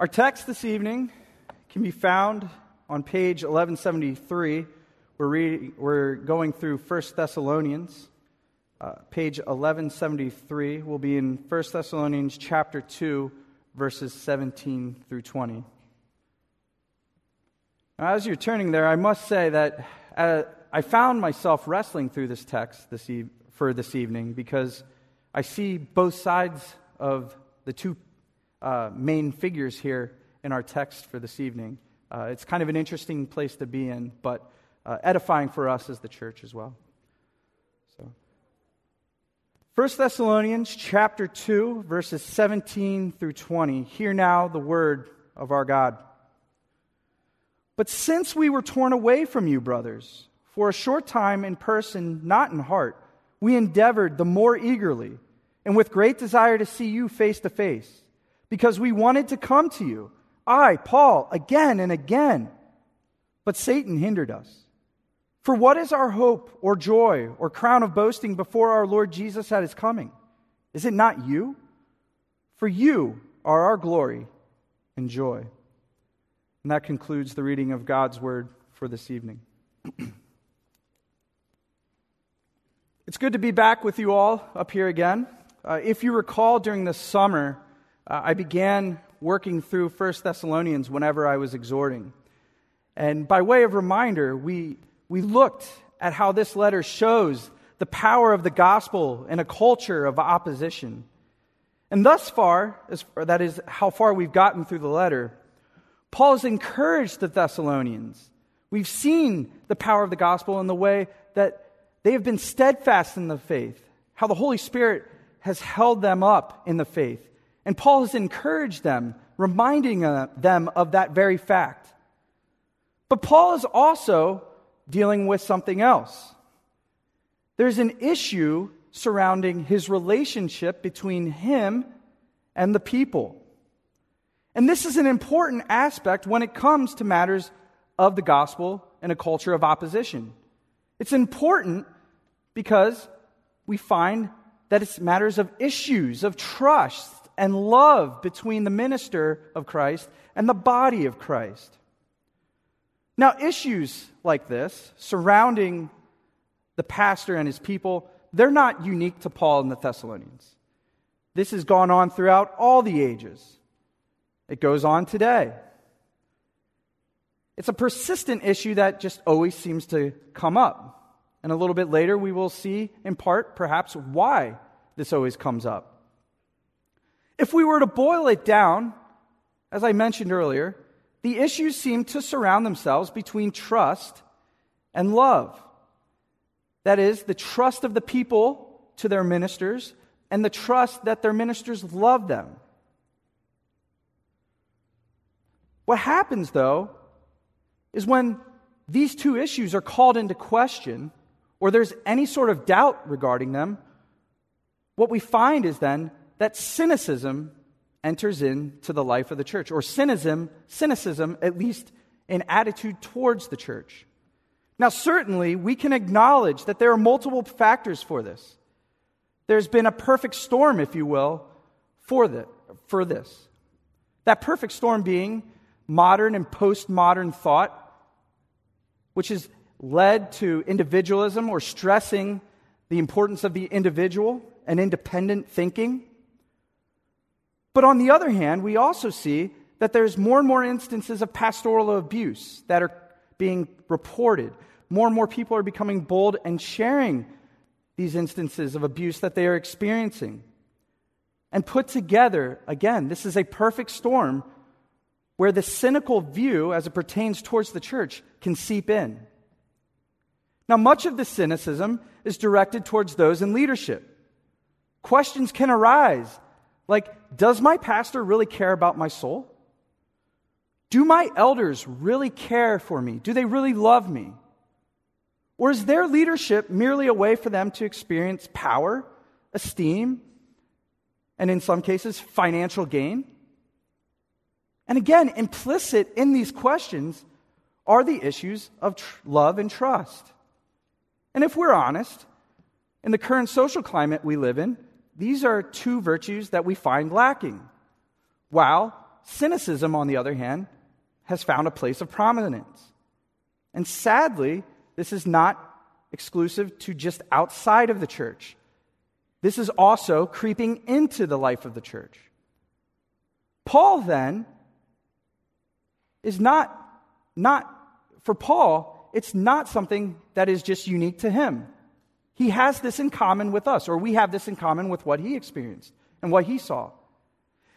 Our text this evening can be found on page 1173. We're, reading, we're going through 1 Thessalonians. Uh, page 1173 will be in 1 Thessalonians chapter 2, verses 17 through 20. Now, as you're turning there, I must say that uh, I found myself wrestling through this text this e- for this evening because I see both sides of the two uh, main figures here in our text for this evening. Uh, it's kind of an interesting place to be in, but uh, edifying for us as the church as well. So, 1 Thessalonians chapter 2, verses 17 through 20. Hear now the word of our God. But since we were torn away from you, brothers, for a short time in person, not in heart, we endeavored the more eagerly and with great desire to see you face to face because we wanted to come to you, I, Paul, again and again. But Satan hindered us. For what is our hope or joy or crown of boasting before our Lord Jesus at his coming? Is it not you? For you are our glory and joy. And that concludes the reading of God's word for this evening. it's good to be back with you all up here again. Uh, if you recall, during the summer, uh, I began working through 1 Thessalonians whenever I was exhorting. And by way of reminder, we, we looked at how this letter shows the power of the gospel in a culture of opposition. And thus far, as, that is how far we've gotten through the letter, Paul has encouraged the Thessalonians. We've seen the power of the gospel in the way that they have been steadfast in the faith, how the Holy Spirit has held them up in the faith. And Paul has encouraged them, reminding uh, them of that very fact. But Paul is also dealing with something else. There's an issue surrounding his relationship between him and the people. And this is an important aspect when it comes to matters of the gospel in a culture of opposition. It's important because we find that it's matters of issues of trust and love between the minister of Christ and the body of Christ. Now, issues like this surrounding the pastor and his people, they're not unique to Paul and the Thessalonians. This has gone on throughout all the ages. It goes on today. It's a persistent issue that just always seems to come up. And a little bit later, we will see, in part, perhaps, why this always comes up. If we were to boil it down, as I mentioned earlier, the issues seem to surround themselves between trust and love. That is, the trust of the people to their ministers and the trust that their ministers love them. What happens, though, is when these two issues are called into question or there's any sort of doubt regarding them, what we find is then that cynicism enters into the life of the church, or cynicism, cynicism, at least in attitude towards the church. Now, certainly, we can acknowledge that there are multiple factors for this. There's been a perfect storm, if you will, for, the, for this. That perfect storm being modern and postmodern thought, which has led to individualism or stressing the importance of the individual and independent thinking. But on the other hand, we also see that there's more and more instances of pastoral abuse that are being reported. More and more people are becoming bold and sharing these instances of abuse that they are experiencing. And put together, again, this is a perfect storm where the cynical view as it pertains towards the church can seep in. Now, much of the cynicism is directed towards those in leadership. Questions can arise like, does my pastor really care about my soul? Do my elders really care for me? Do they really love me? Or is their leadership merely a way for them to experience power, esteem, and in some cases, financial gain? And again, implicit in these questions are the issues of tr- love and trust. And if we're honest, in the current social climate we live in, these are two virtues that we find lacking. While cynicism, on the other hand, has found a place of prominence. And sadly, this is not exclusive to just outside of the church. This is also creeping into the life of the church. Paul, then, is not, not, for Paul, it's not something that is just unique to him. He has this in common with us, or we have this in common with what he experienced and what he saw.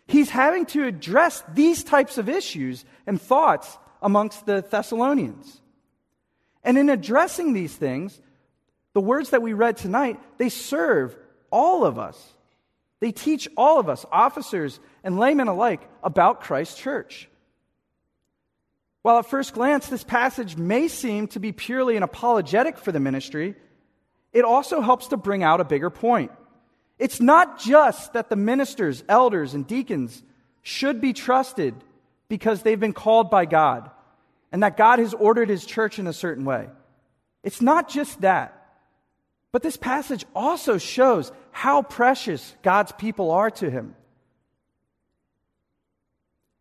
He's having to address these types of issues and thoughts amongst the Thessalonians. And in addressing these things, the words that we read tonight, they serve all of us. They teach all of us, officers and laymen alike, about Christ's church. While at first glance this passage may seem to be purely an apologetic for the ministry, it also helps to bring out a bigger point. It's not just that the ministers, elders, and deacons should be trusted because they've been called by God and that God has ordered his church in a certain way. It's not just that. But this passage also shows how precious God's people are to him.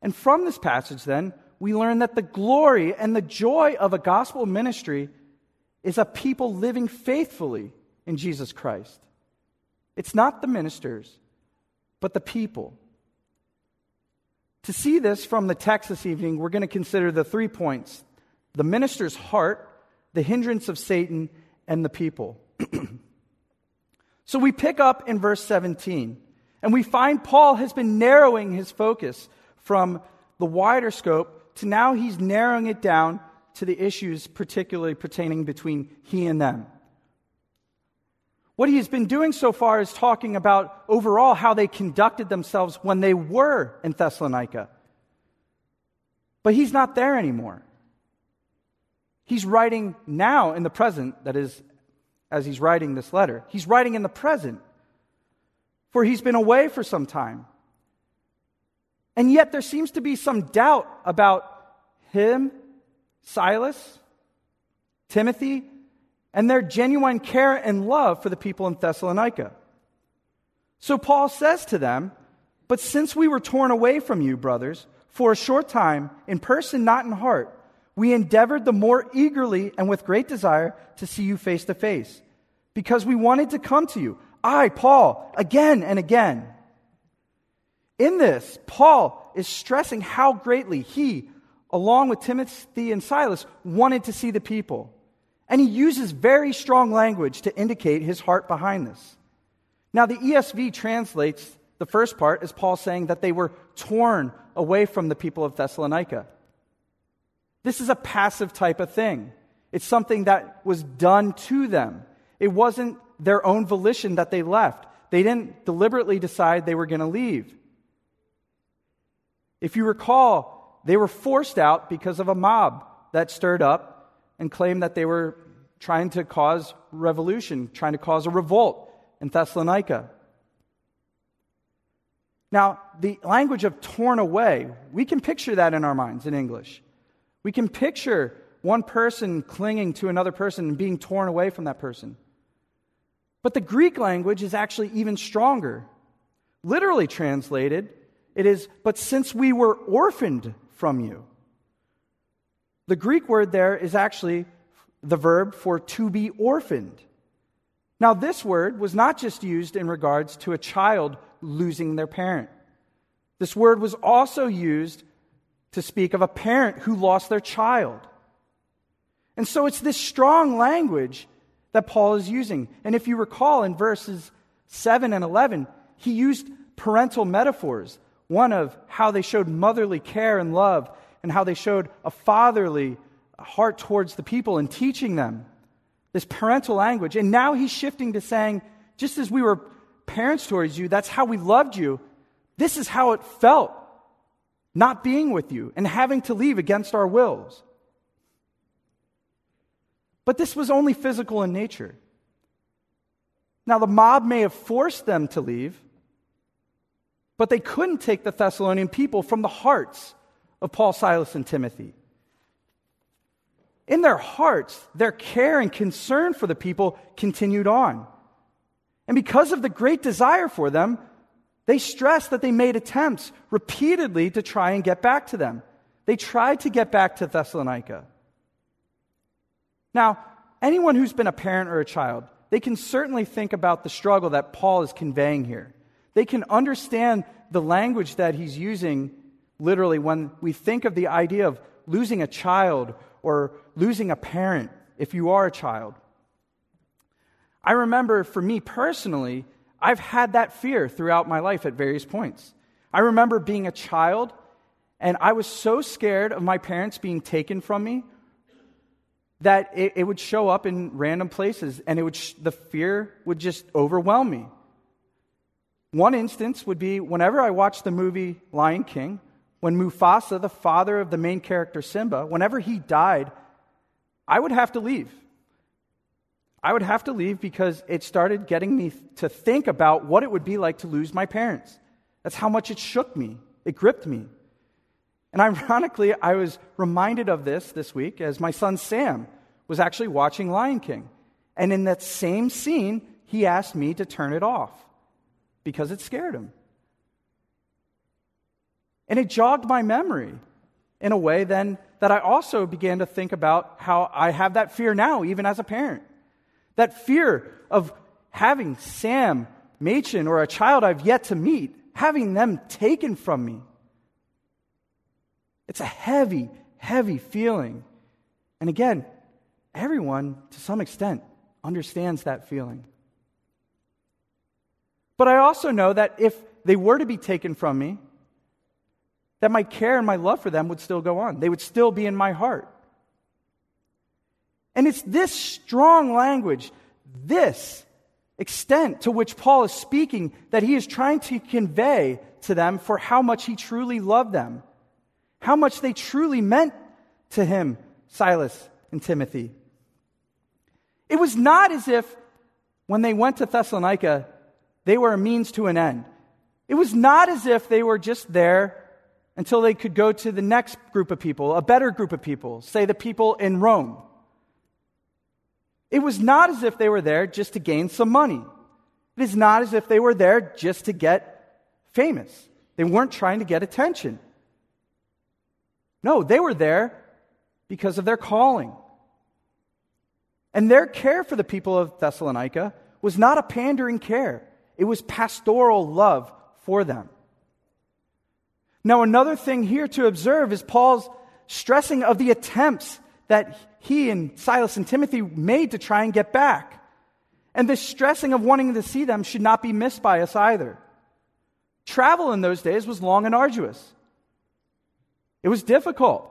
And from this passage, then, we learn that the glory and the joy of a gospel ministry is a people living faithfully in Jesus Christ. It's not the ministers, but the people. To see this from the text this evening, we're going to consider the three points the minister's heart, the hindrance of Satan, and the people. so we pick up in verse 17, and we find Paul has been narrowing his focus from the wider scope to now he's narrowing it down to the issues particularly pertaining between he and them. What he's been doing so far is talking about overall how they conducted themselves when they were in Thessalonica. But he's not there anymore. He's writing now in the present, that is, as he's writing this letter. He's writing in the present, for he's been away for some time. And yet there seems to be some doubt about him, Silas, Timothy, and their genuine care and love for the people in Thessalonica. So Paul says to them, But since we were torn away from you, brothers, for a short time, in person, not in heart, we endeavored the more eagerly and with great desire to see you face to face, because we wanted to come to you. I, Paul, again and again. In this, Paul is stressing how greatly he, along with Timothy and Silas, wanted to see the people. And he uses very strong language to indicate his heart behind this. Now, the ESV translates the first part as Paul saying that they were torn away from the people of Thessalonica. This is a passive type of thing. It's something that was done to them. It wasn't their own volition that they left. They didn't deliberately decide they were going to leave. If you recall, they were forced out because of a mob that stirred up and claimed that they were trying to cause revolution, trying to cause a revolt in Thessalonica. Now, the language of torn away, we can picture that in our minds in English. We can picture one person clinging to another person and being torn away from that person. But the Greek language is actually even stronger. Literally translated, it is, but since we were orphaned from you. The Greek word there is actually the verb for to be orphaned. Now, this word was not just used in regards to a child losing their parent. This word was also used to speak of a parent who lost their child. And so it's this strong language that Paul is using. And if you recall in verses 7 and 11, he used parental metaphors one of how they showed motherly care and love, and how they showed a fatherly heart towards the people and teaching them this parental language. And now he's shifting to saying, just as we were parents towards you, that's how we loved you. This is how it felt not being with you and having to leave against our wills. But this was only physical in nature. Now, the mob may have forced them to leave, but they couldn't take the Thessalonian people from the hearts of Paul, Silas, and Timothy. In their hearts, their care and concern for the people continued on. And because of the great desire for them, They stress that they made attempts repeatedly to try and get back to them. They tried to get back to Thessalonica. Now, anyone who's been a parent or a child, they can certainly think about the struggle that Paul is conveying here. They can understand the language that he's using literally when we think of the idea of losing a child or losing a parent if you are a child. I remember for me personally, I've had that fear throughout my life at various points. I remember being a child, and I was so scared of my parents being taken from me that it, it would show up in random places, and it would sh- the fear would just overwhelm me. One instance would be whenever I watched the movie Lion King, when Mufasa, the father of the main character Simba, whenever he died, I would have to leave. I would have to leave because it started getting me to think about what it would be like to lose my parents. That's how much it shook me, it gripped me. And ironically, I was reminded of this this week as my son Sam was actually watching Lion King. And in that same scene, he asked me to turn it off because it scared him. And it jogged my memory in a way then that I also began to think about how I have that fear now, even as a parent. That fear of having Sam, Machen, or a child I've yet to meet, having them taken from me. It's a heavy, heavy feeling. And again, everyone, to some extent, understands that feeling. But I also know that if they were to be taken from me, that my care and my love for them would still go on. They would still be in my heart. And it's this strong language, this extent to which Paul is speaking, that he is trying to convey to them for how much he truly loved them, how much they truly meant to him, Silas and Timothy. It was not as if when they went to Thessalonica, they were a means to an end. It was not as if they were just there until they could go to the next group of people, a better group of people, say the people in Rome. It was not as if they were there just to gain some money. It is not as if they were there just to get famous. They weren't trying to get attention. No, they were there because of their calling. And their care for the people of Thessalonica was not a pandering care, it was pastoral love for them. Now, another thing here to observe is Paul's stressing of the attempts that he and Silas and Timothy made to try and get back. And this stressing of wanting to see them should not be missed by us either. Travel in those days was long and arduous. It was difficult.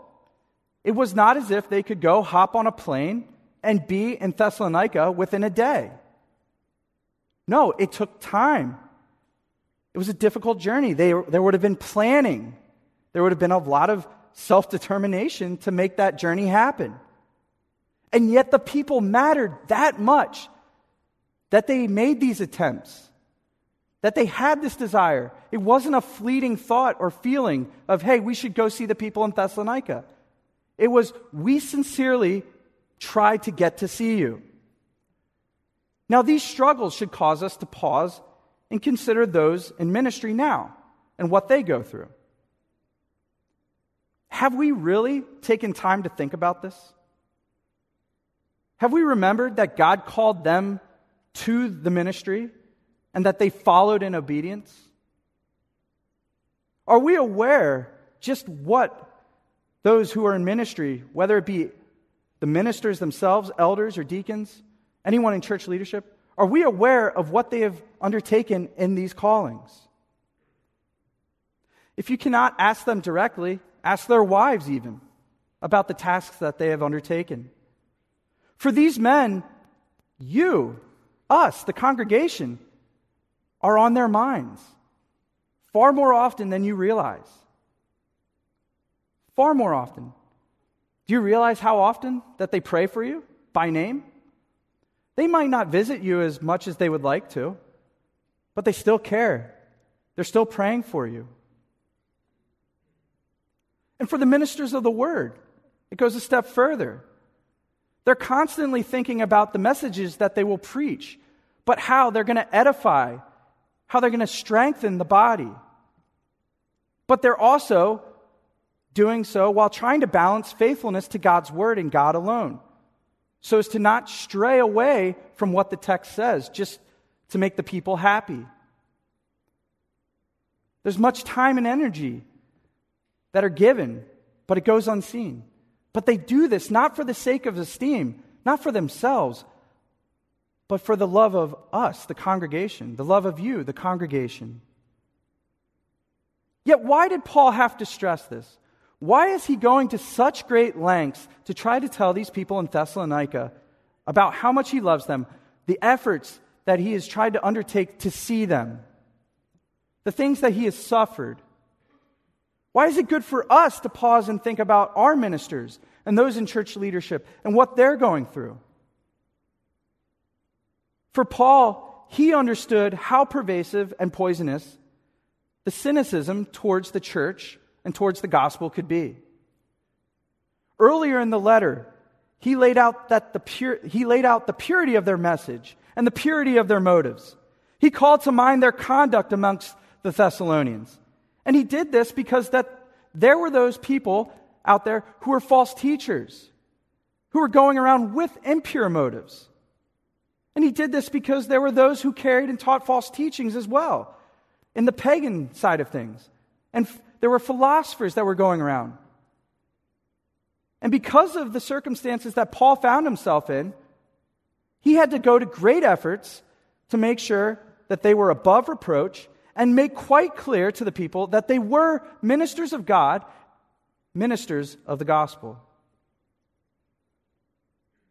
It was not as if they could go hop on a plane and be in Thessalonica within a day. No, it took time. It was a difficult journey. They, there would have been planning, there would have been a lot of self determination to make that journey happen. And yet the people mattered that much that they made these attempts, that they had this desire. It wasn't a fleeting thought or feeling of, hey, we should go see the people in Thessalonica. It was, we sincerely tried to get to see you. Now, these struggles should cause us to pause and consider those in ministry now and what they go through. Have we really taken time to think about this? Have we remembered that God called them to the ministry and that they followed in obedience? Are we aware just what those who are in ministry, whether it be the ministers themselves, elders or deacons, anyone in church leadership, are we aware of what they have undertaken in these callings? If you cannot ask them directly, Ask their wives, even, about the tasks that they have undertaken. For these men, you, us, the congregation, are on their minds far more often than you realize. Far more often. Do you realize how often that they pray for you by name? They might not visit you as much as they would like to, but they still care. They're still praying for you and for the ministers of the word. It goes a step further. They're constantly thinking about the messages that they will preach, but how they're going to edify, how they're going to strengthen the body. But they're also doing so while trying to balance faithfulness to God's word and God alone, so as to not stray away from what the text says, just to make the people happy. There's much time and energy that are given, but it goes unseen. But they do this not for the sake of esteem, not for themselves, but for the love of us, the congregation, the love of you, the congregation. Yet, why did Paul have to stress this? Why is he going to such great lengths to try to tell these people in Thessalonica about how much he loves them, the efforts that he has tried to undertake to see them, the things that he has suffered? Why is it good for us to pause and think about our ministers and those in church leadership and what they're going through? For Paul, he understood how pervasive and poisonous the cynicism towards the church and towards the gospel could be. Earlier in the letter, he laid out, that the pure, he laid out the purity of their message and the purity of their motives. He called to mind their conduct amongst the Thessalonians. And he did this because that there were those people out there who were false teachers, who were going around with impure motives. And he did this because there were those who carried and taught false teachings as well in the pagan side of things. And there were philosophers that were going around. And because of the circumstances that Paul found himself in, he had to go to great efforts to make sure that they were above reproach and make quite clear to the people that they were ministers of God, ministers of the gospel.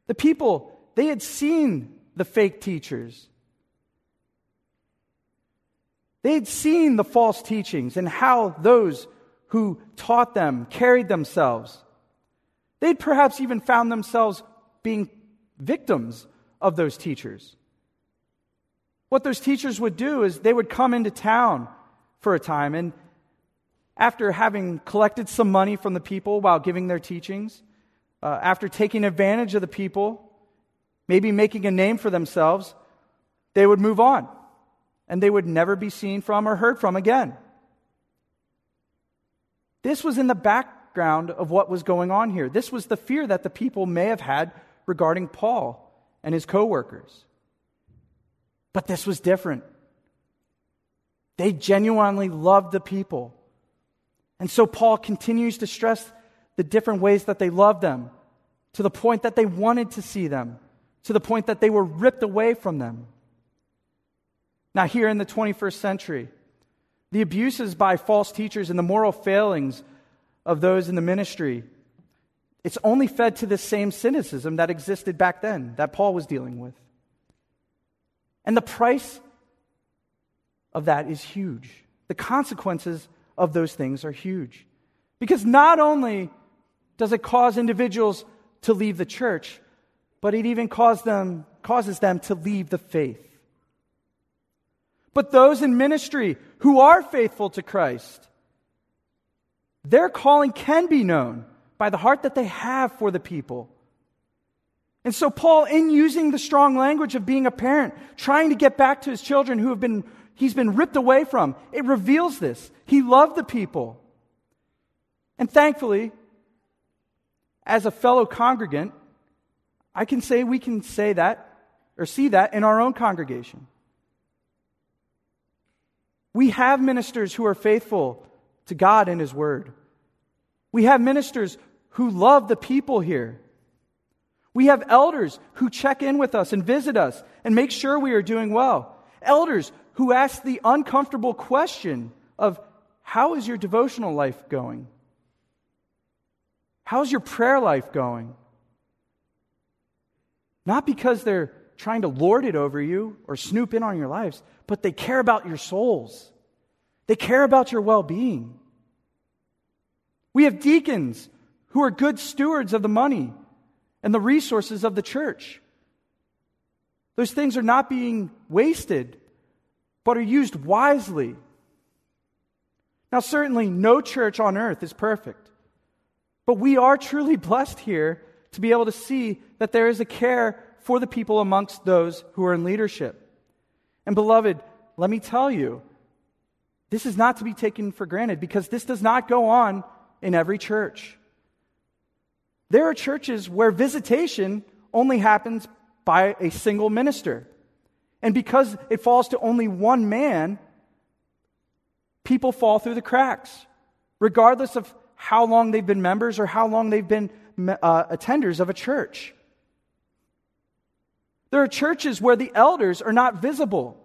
The people, they had seen the fake teachers. They had seen the false teachings and how those who taught them carried themselves. They'd perhaps even found themselves being victims of those teachers. What those teachers would do is they would come into town for a time, and after having collected some money from the people while giving their teachings, uh, after taking advantage of the people, maybe making a name for themselves, they would move on and they would never be seen from or heard from again. This was in the background of what was going on here. This was the fear that the people may have had regarding Paul and his co workers. But this was different. They genuinely loved the people. And so Paul continues to stress the different ways that they loved them to the point that they wanted to see them, to the point that they were ripped away from them. Now, here in the 21st century, the abuses by false teachers and the moral failings of those in the ministry, it's only fed to the same cynicism that existed back then, that Paul was dealing with. And the price of that is huge. The consequences of those things are huge. Because not only does it cause individuals to leave the church, but it even them, causes them to leave the faith. But those in ministry who are faithful to Christ, their calling can be known by the heart that they have for the people. And so, Paul, in using the strong language of being a parent, trying to get back to his children who have been, he's been ripped away from, it reveals this. He loved the people. And thankfully, as a fellow congregant, I can say we can say that or see that in our own congregation. We have ministers who are faithful to God and His Word. We have ministers who love the people here. We have elders who check in with us and visit us and make sure we are doing well. Elders who ask the uncomfortable question of how is your devotional life going? How's your prayer life going? Not because they're trying to lord it over you or snoop in on your lives, but they care about your souls. They care about your well being. We have deacons who are good stewards of the money and the resources of the church. Those things are not being wasted, but are used wisely. Now, certainly, no church on earth is perfect, but we are truly blessed here to be able to see that there is a care for the people amongst those who are in leadership. And, beloved, let me tell you, this is not to be taken for granted because this does not go on in every church. There are churches where visitation only happens by a single minister. And because it falls to only one man, people fall through the cracks, regardless of how long they've been members or how long they've been uh, attenders of a church. There are churches where the elders are not visible.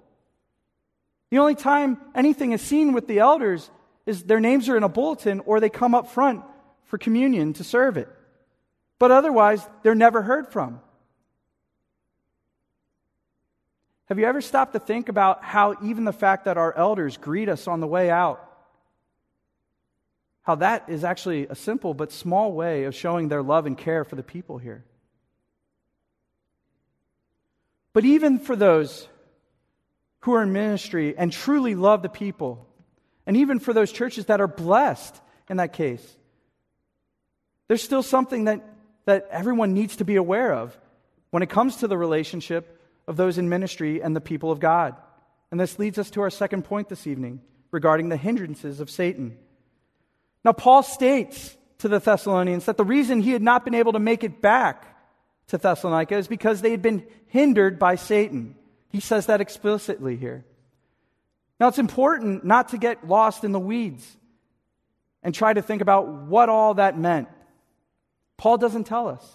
The only time anything is seen with the elders is their names are in a bulletin or they come up front for communion to serve it. But otherwise, they're never heard from. Have you ever stopped to think about how even the fact that our elders greet us on the way out, how that is actually a simple but small way of showing their love and care for the people here? But even for those who are in ministry and truly love the people, and even for those churches that are blessed in that case, there's still something that, that everyone needs to be aware of when it comes to the relationship of those in ministry and the people of God. And this leads us to our second point this evening regarding the hindrances of Satan. Now, Paul states to the Thessalonians that the reason he had not been able to make it back to Thessalonica is because they had been hindered by Satan. He says that explicitly here. Now, it's important not to get lost in the weeds and try to think about what all that meant. Paul doesn't tell us.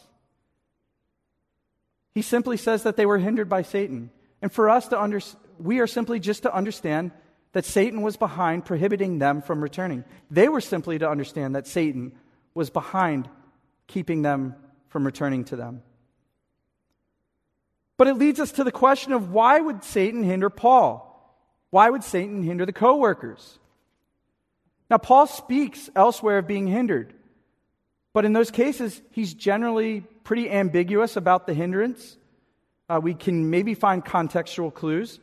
He simply says that they were hindered by Satan. And for us to understand, we are simply just to understand that Satan was behind prohibiting them from returning. They were simply to understand that Satan was behind keeping them from returning to them. But it leads us to the question of why would Satan hinder Paul? Why would Satan hinder the co-workers? Now Paul speaks elsewhere of being hindered. But in those cases, he's generally pretty ambiguous about the hindrance. Uh, we can maybe find contextual clues.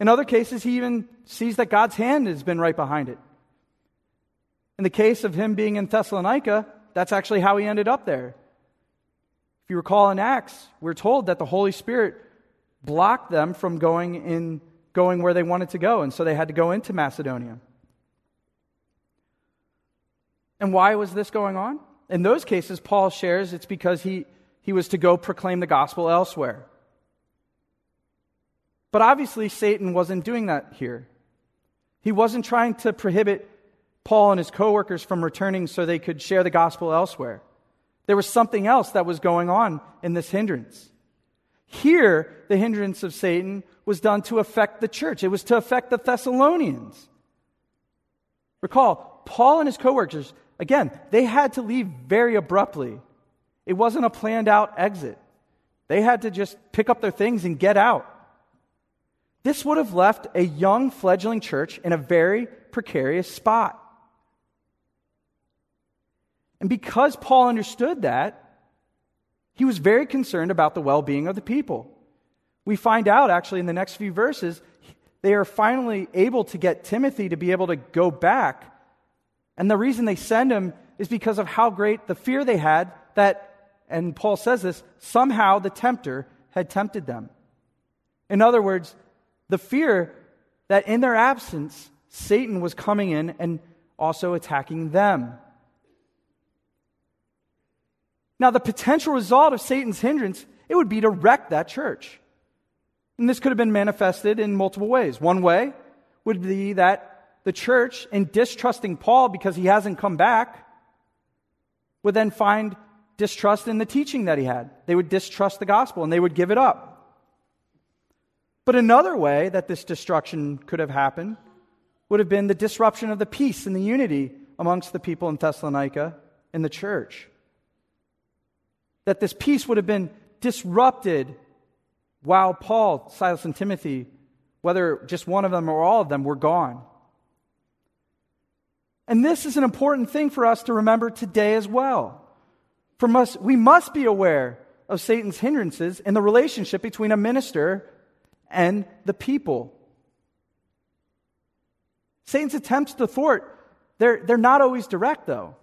In other cases, he even sees that God's hand has been right behind it. In the case of him being in Thessalonica, that's actually how he ended up there. If you recall in Acts, we're told that the Holy Spirit blocked them from going in going where they wanted to go, and so they had to go into Macedonia. And why was this going on? in those cases, Paul shares it's because he, he was to go proclaim the gospel elsewhere. But obviously, Satan wasn't doing that here. He wasn't trying to prohibit Paul and his coworkers from returning so they could share the gospel elsewhere. There was something else that was going on in this hindrance. Here, the hindrance of Satan was done to affect the church, it was to affect the Thessalonians. Recall, Paul and his coworkers, Again, they had to leave very abruptly. It wasn't a planned out exit. They had to just pick up their things and get out. This would have left a young fledgling church in a very precarious spot. And because Paul understood that, he was very concerned about the well being of the people. We find out actually in the next few verses, they are finally able to get Timothy to be able to go back and the reason they send him is because of how great the fear they had that, and Paul says this, somehow the tempter had tempted them. In other words, the fear that in their absence, Satan was coming in and also attacking them. Now, the potential result of Satan's hindrance, it would be to wreck that church. And this could have been manifested in multiple ways. One way would be that the church, in distrusting Paul because he hasn't come back, would then find distrust in the teaching that he had. They would distrust the gospel and they would give it up. But another way that this destruction could have happened would have been the disruption of the peace and the unity amongst the people in Thessalonica in the church. That this peace would have been disrupted while Paul, Silas, and Timothy, whether just one of them or all of them, were gone. And this is an important thing for us to remember today as well. For us, we must be aware of Satan's hindrances in the relationship between a minister and the people. Satan's attempts to thwart, they're, they're not always direct, though.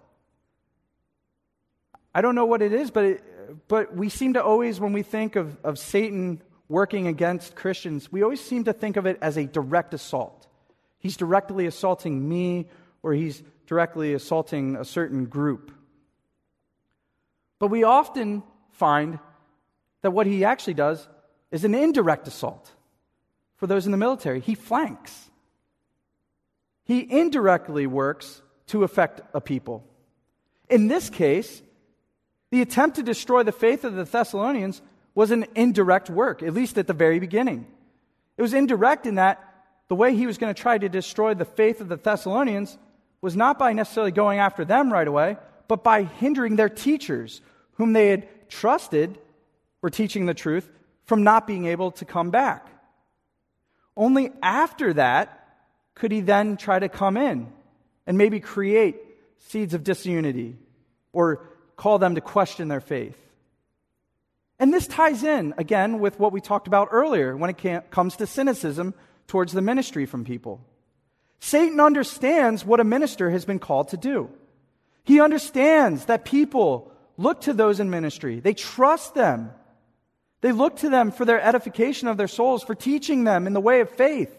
I don't know what it is, but, it, but we seem to always, when we think of, of Satan working against Christians, we always seem to think of it as a direct assault. He's directly assaulting me, or he's directly assaulting a certain group. But we often find that what he actually does is an indirect assault for those in the military. He flanks, he indirectly works to affect a people. In this case, the attempt to destroy the faith of the Thessalonians was an indirect work, at least at the very beginning. It was indirect in that the way he was going to try to destroy the faith of the Thessalonians was not by necessarily going after them right away, but by hindering their teachers, whom they had trusted were teaching the truth, from not being able to come back. Only after that could he then try to come in and maybe create seeds of disunity or call them to question their faith. And this ties in, again, with what we talked about earlier when it comes to cynicism towards the ministry from people. Satan understands what a minister has been called to do. He understands that people look to those in ministry, they trust them. They look to them for their edification of their souls, for teaching them in the way of faith.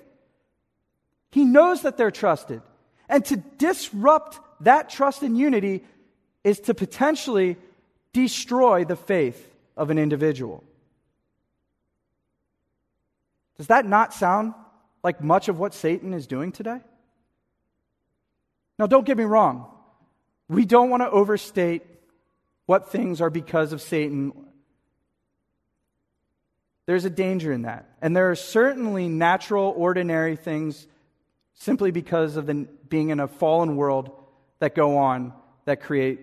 He knows that they're trusted. And to disrupt that trust and unity is to potentially destroy the faith of an individual. Does that not sound like much of what Satan is doing today? Now, don't get me wrong. We don't want to overstate what things are because of Satan. There's a danger in that. And there are certainly natural, ordinary things simply because of the, being in a fallen world that go on that create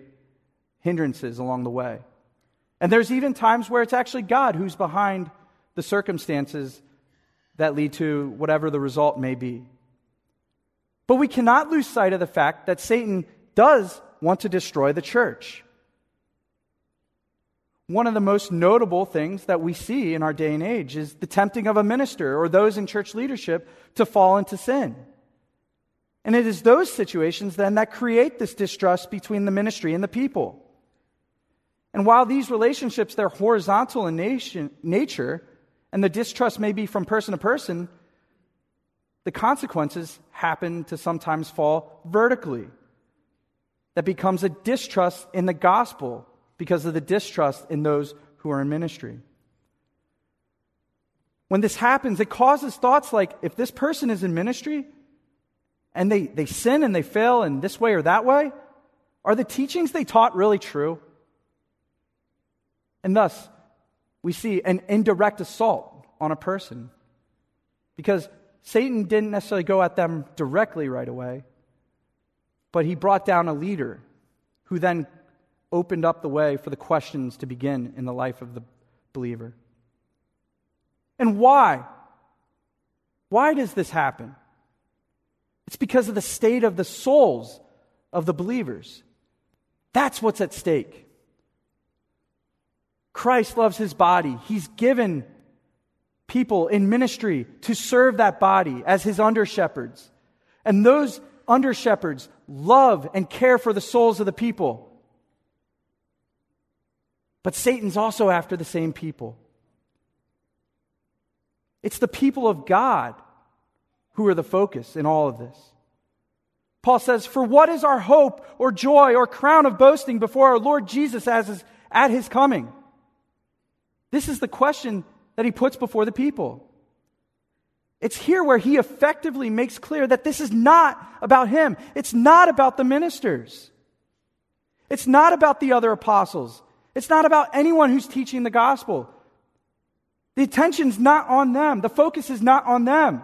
hindrances along the way. And there's even times where it's actually God who's behind the circumstances that lead to whatever the result may be. But we cannot lose sight of the fact that Satan does want to destroy the church. One of the most notable things that we see in our day and age is the tempting of a minister or those in church leadership to fall into sin. And it is those situations then that create this distrust between the ministry and the people. And while these relationships, they're horizontal in nation, nature, and the distrust may be from person to person, the consequences happen to sometimes fall vertically. That becomes a distrust in the gospel because of the distrust in those who are in ministry. When this happens, it causes thoughts like if this person is in ministry, and they, they sin and they fail in this way or that way? Are the teachings they taught really true? And thus, we see an indirect assault on a person. Because Satan didn't necessarily go at them directly right away, but he brought down a leader who then opened up the way for the questions to begin in the life of the believer. And why? Why does this happen? It's because of the state of the souls of the believers. That's what's at stake. Christ loves his body. He's given people in ministry to serve that body as his under shepherds. And those under shepherds love and care for the souls of the people. But Satan's also after the same people. It's the people of God who are the focus in all of this. Paul says, For what is our hope or joy or crown of boasting before our Lord Jesus as at his coming? This is the question that he puts before the people. It's here where he effectively makes clear that this is not about him. It's not about the ministers. It's not about the other apostles. It's not about anyone who's teaching the gospel. The attention's not on them. The focus is not on them.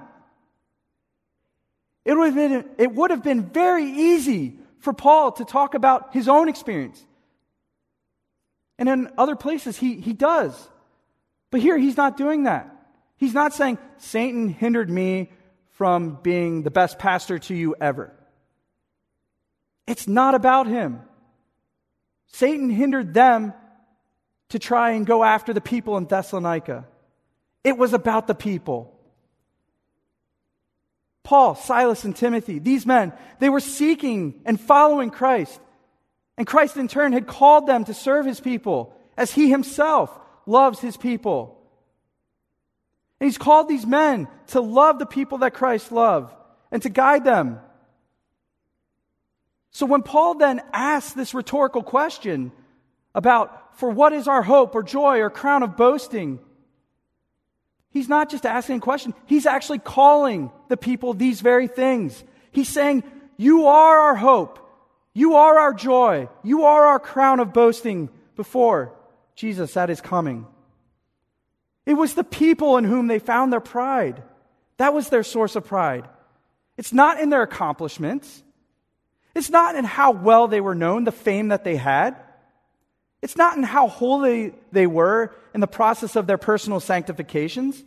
It would, have been, it would have been very easy for Paul to talk about his own experience. And in other places, he, he does. But here, he's not doing that. He's not saying, Satan hindered me from being the best pastor to you ever. It's not about him. Satan hindered them to try and go after the people in Thessalonica. It was about the people. Paul, Silas, and Timothy, these men, they were seeking and following Christ. And Christ, in turn, had called them to serve his people as he himself loves his people. And he's called these men to love the people that Christ loved and to guide them. So when Paul then asks this rhetorical question about, for what is our hope or joy or crown of boasting? He's not just asking a question, he's actually calling the people these very things. He's saying, You are our hope. You are our joy. You are our crown of boasting before Jesus at his coming. It was the people in whom they found their pride. That was their source of pride. It's not in their accomplishments. It's not in how well they were known, the fame that they had. It's not in how holy they were in the process of their personal sanctifications.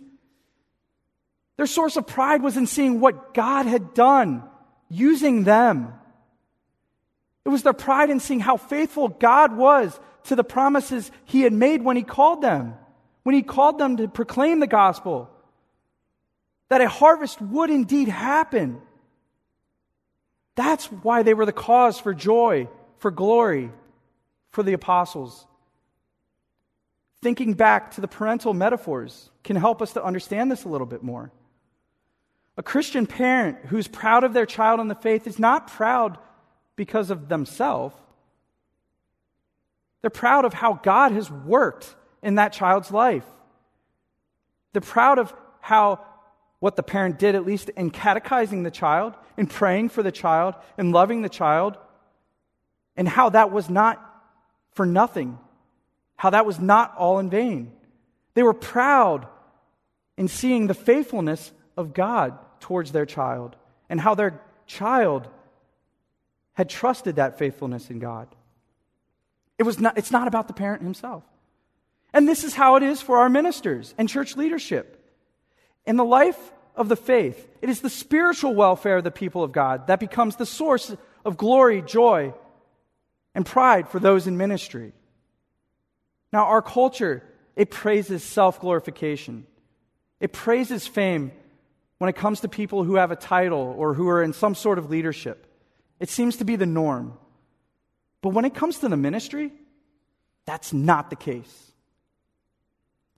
Their source of pride was in seeing what God had done using them. It was their pride in seeing how faithful God was to the promises He had made when He called them, when He called them to proclaim the gospel, that a harvest would indeed happen. That's why they were the cause for joy, for glory, for the apostles. Thinking back to the parental metaphors can help us to understand this a little bit more. A Christian parent who's proud of their child in the faith is not proud because of themselves. They're proud of how God has worked in that child's life. They're proud of how what the parent did, at least in catechizing the child, in praying for the child, in loving the child, and how that was not for nothing, how that was not all in vain. They were proud in seeing the faithfulness of God towards their child and how their child had trusted that faithfulness in God. It was not, it's not about the parent himself. And this is how it is for our ministers and church leadership. In the life of the faith, it is the spiritual welfare of the people of God that becomes the source of glory, joy, and pride for those in ministry. Now, our culture, it praises self glorification, it praises fame when it comes to people who have a title or who are in some sort of leadership. It seems to be the norm. But when it comes to the ministry, that's not the case.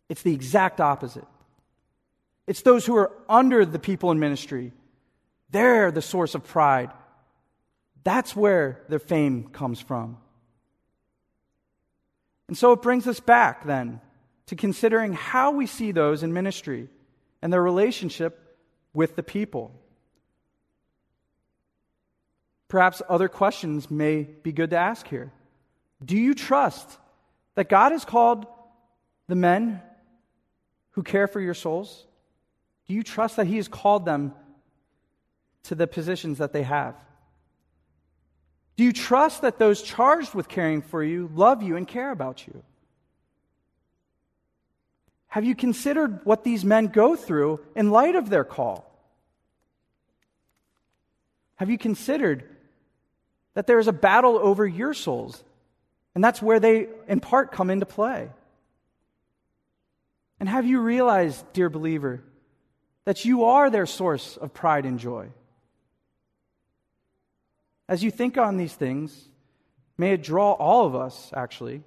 It's the exact opposite. It's those who are under the people in ministry. They're the source of pride. That's where their fame comes from. And so it brings us back then to considering how we see those in ministry and their relationship with the people. Perhaps other questions may be good to ask here. Do you trust that God has called the men who care for your souls? Do you trust that He has called them to the positions that they have? Do you trust that those charged with caring for you love you and care about you? Have you considered what these men go through in light of their call? Have you considered that there is a battle over your souls. And that's where they, in part, come into play. And have you realized, dear believer, that you are their source of pride and joy? As you think on these things, may it draw all of us, actually,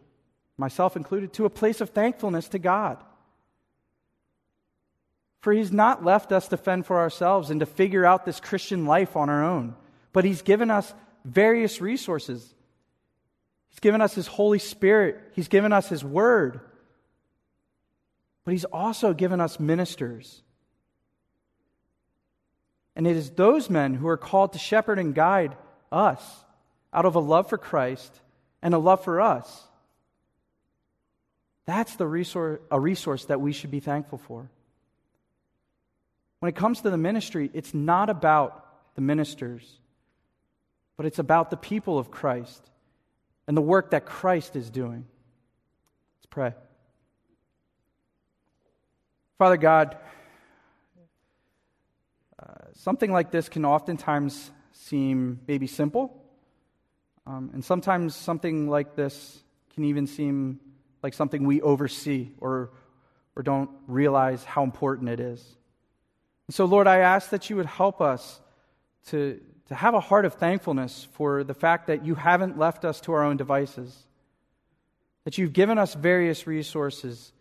myself included, to a place of thankfulness to God. For He's not left us to fend for ourselves and to figure out this Christian life on our own, but He's given us various resources. He's given us His Holy Spirit, He's given us His Word, but He's also given us ministers. And it is those men who are called to shepherd and guide us out of a love for Christ and a love for us. That's the resource, a resource that we should be thankful for. When it comes to the ministry, it's not about the ministers but it's about the people of Christ and the work that Christ is doing. Let's pray. Father God, uh, something like this can oftentimes seem maybe simple, um, and sometimes something like this can even seem like something we oversee or, or don't realize how important it is. And so, Lord, I ask that you would help us to, to have a heart of thankfulness for the fact that you haven't left us to our own devices, that you've given us various resources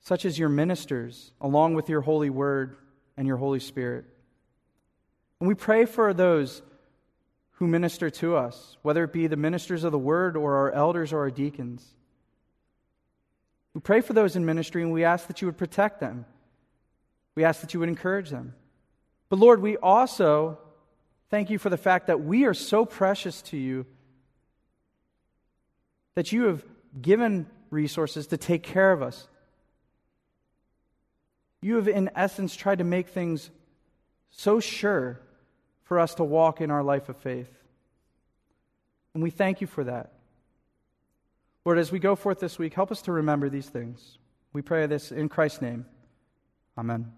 such as your ministers, along with your holy word and your Holy Spirit. And we pray for those who minister to us, whether it be the ministers of the word or our elders or our deacons. We pray for those in ministry and we ask that you would protect them. We ask that you would encourage them. But Lord, we also thank you for the fact that we are so precious to you that you have given resources to take care of us. You have, in essence, tried to make things so sure for us to walk in our life of faith. And we thank you for that. Lord, as we go forth this week, help us to remember these things. We pray this in Christ's name. Amen.